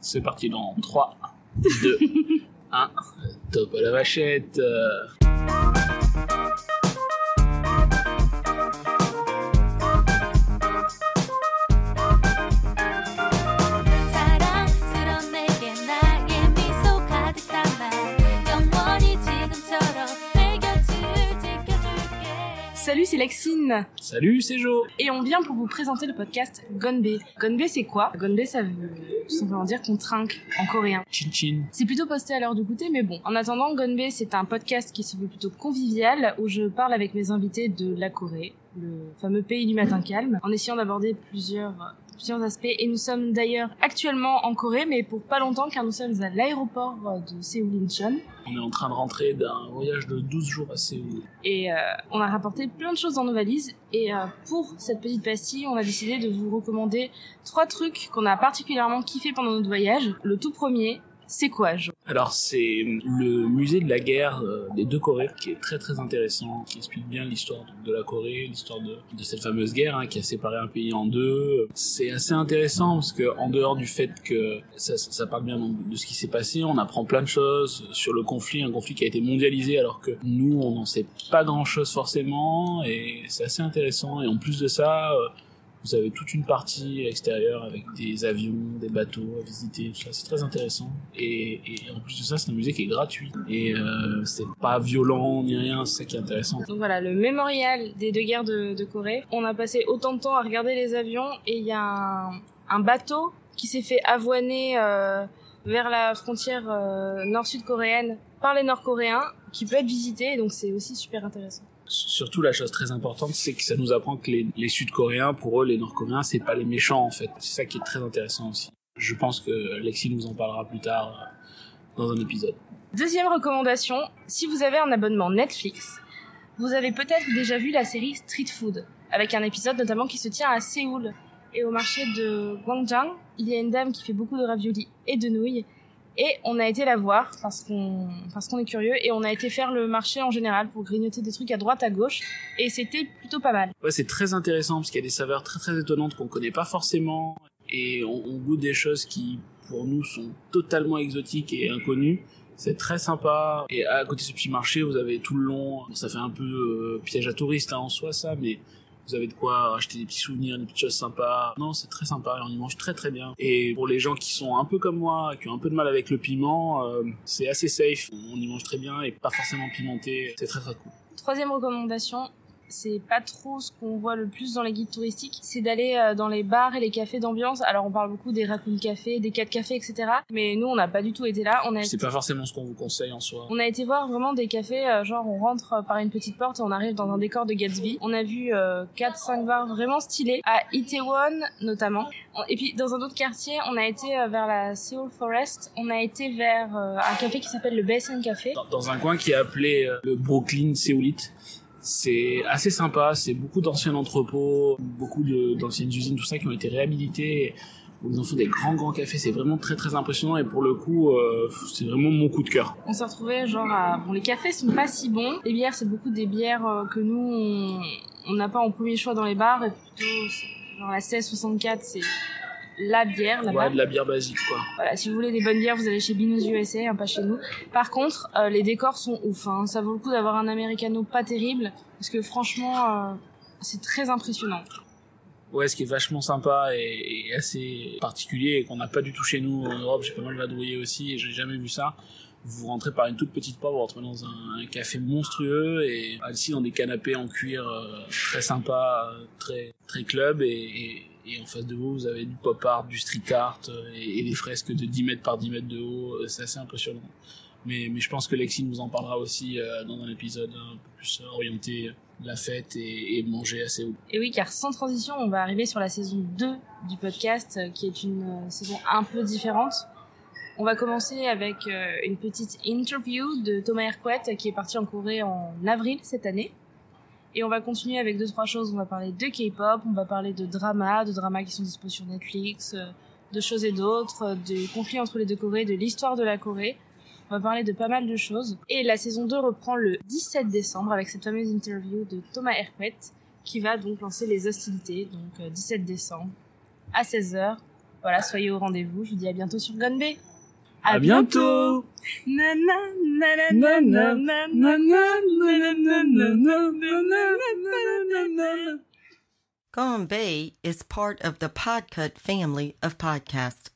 C'est parti dans 3, 2, 1. Top à la vachette. Salut, c'est Lexine Salut, c'est Jo. et on vient pour vous présenter le podcast Gonbe. Gonbe, c'est quoi? Gonbe, ça veut tout simplement dire qu'on trinque en coréen. Chin chin. C'est plutôt posté à l'heure du goûter, mais bon. En attendant, Gonbe, c'est un podcast qui se veut plutôt convivial, où je parle avec mes invités de la Corée, le fameux pays du matin calme, en essayant d'aborder plusieurs plusieurs aspects. Et nous sommes d'ailleurs actuellement en Corée mais pour pas longtemps car nous sommes à l'aéroport de Séoul Incheon. On est en train de rentrer d'un voyage de 12 jours à Séoul. et euh, on a rapporté plein de choses dans nos valises. Et euh, pour cette petite pastille on a décidé de vous recommander trois trucs qu'on a particulièrement kiffé pendant notre voyage. Le tout premier c'est quoi Alors, c'est le musée de la guerre euh, des deux Corées qui est très très intéressant, qui explique bien l'histoire de- la Corée, l'histoire de, cette fameuse guerre hein, qui a séparé un pays en deux. C'est assez intéressant parce que en dehors du fait que ça, ça, ça parle bien de ce qui s'est passé, on apprend plein de choses sur le conflit, un conflit qui a été mondialisé alors que nous on n'en sait pas grand chose forcément et c'est assez intéressant. Et en plus de ça, euh, vous avez toute une partie extérieure avec des avions, des bateaux à visiter, tout ça. C'est très intéressant. Et, et en plus de ça, c'est un musée qui est gratuit. Et euh, c'est pas violent ni rien, c'est ça qui est intéressant. Donc voilà, le mémorial des deux guerres de, de Corée. On a passé autant de temps à regarder les avions et il y a un, un bateau qui s'est fait avoiner euh, vers la frontière euh, nord-sud coréenne par les Nord-Coréens qui peut être visité donc c'est aussi super intéressant. Surtout, la chose très importante, c'est que ça nous apprend que les, Sud-Coréens, pour eux, les Nord-Coréens, c'est pas les méchants, en fait. C'est ça qui est très intéressant aussi. Je pense que Lexi nous en parlera plus tard euh, dans un épisode. Deuxième recommandation, si vous avez un abonnement Netflix, vous avez peut-être déjà vu la série Street Food, avec un épisode notamment qui se tient à Séoul. Et au marché de Gwangjang, il y a une dame qui fait beaucoup de raviolis et de nouilles. Et on a été la voir parce qu'on parce qu'on est curieux et on a été faire le marché en général pour grignoter des trucs à droite à gauche et c'était plutôt pas mal. C'est très intéressant parce qu'il y a des saveurs très très étonnantes qu'on connaît pas forcément et on, on goûte des choses qui pour nous sont totalement exotiques et inconnues. C'est très sympa et à côté de ce petit marché, vous avez tout le long, ça fait un peu euh, piège à touristes hein, en soi ça, mais vous avez de quoi acheter des petits souvenirs, des petites choses sympas. Non, c'est très sympa et on y mange très très bien. Et pour les gens qui sont un peu comme moi, qui ont un peu de mal avec le piment, euh, c'est assez safe. On y mange très bien et pas forcément pimenté. C'est très très cool. Troisième recommandation, c'est pas trop ce qu'on voit le plus dans les guides touristiques, c'est d'aller euh, dans les bars et les cafés d'ambiance. Alors on parle beaucoup des Raccoon Café, des 4 cafés, etc. Mais nous on n'a pas du tout été là. On a C'est pas forcément ce qu'on vous conseille en soi. on a été voir vraiment des cafés, euh, genre on rentre euh, par une petite porte et on arrive dans un décor de Gatsby. On a vu euh, 4-5 bars vraiment stylés, à Itaewon notamment. Et puis dans un autre quartier, on a été vers la Seoul Forest, on a été vers euh, un café qui s'appelle le BSN Café. dans, dans un coin qui est appelé euh, le Brooklyn Séoulite. C'est assez sympa, c'est beaucoup d'anciens entrepôts, beaucoup d'anciennes usines, tout ça qui ont été réhabilités. où Ils en font des grands grands cafés, c'est vraiment très très impressionnant et pour le coup, euh, c'est vraiment mon coup de cœur. On s'est retrouvé genre à... Bon, les cafés sont pas si bons. Les bières, c'est beaucoup des bières euh, que nous, on- n'a pas en premier choix dans les bars. Et plutôt, genre la 1664, c'est la bière là-bas. Ouais, de la bière basique quoi. Voilà, si vous voulez des bonnes bières, vous allez chez Binous USA, hein, pas chez nous. Par contre, euh, les décors sont ouf. Hein. Ça vaut le coup d'avoir un americano pas terrible, parce que franchement, euh, c'est très impressionnant. Ouais, ce qui est vachement sympa et, et assez particulier et qu'on n'a pas du tout chez nous en Europe, j'ai pas mal vadrouillé aussi et j'ai jamais vu ça. Vous rentrez par une toute petite porte, vous rentrez dans un, café monstrueux et assis dans des canapés en cuir euh, très sympa, euh, très très club et, et, et en face de vous, vous avez du pop art, du street art euh, et, et des fresques de 10 mètres par 10 mètres de haut. Euh, C'est assez impressionnant. Mais, mais je pense que Lexi nous en parlera aussi euh, dans un épisode un peu plus orienté la fête et, et manger assez haut. Et oui, car sans transition, on va arriver sur la saison 2 du podcast, qui est une saison un peu différente. On va commencer avec euh, une petite interview de Thomas Hercouet, qui est parti en Corée en avril cette année. Et on va continuer avec deux, trois choses. On va parler de K-pop, on va parler de drama, de dramas qui sont dispo sur Netflix, euh, de choses et d'autres, euh, des conflits entre les deux Corées, de l'histoire de la Corée. On va parler de pas mal de choses. Et la saison 2 reprend le 17 décembre avec cette fameuse interview de Thomas Hercouet qui va donc lancer les hostilités, donc euh, 17 décembre à 16h Voilà, soyez au rendez-vous. Je vous dis à bientôt sur Gun. À, bientôt. Gone Bay is part of the Podcut family of podcasts.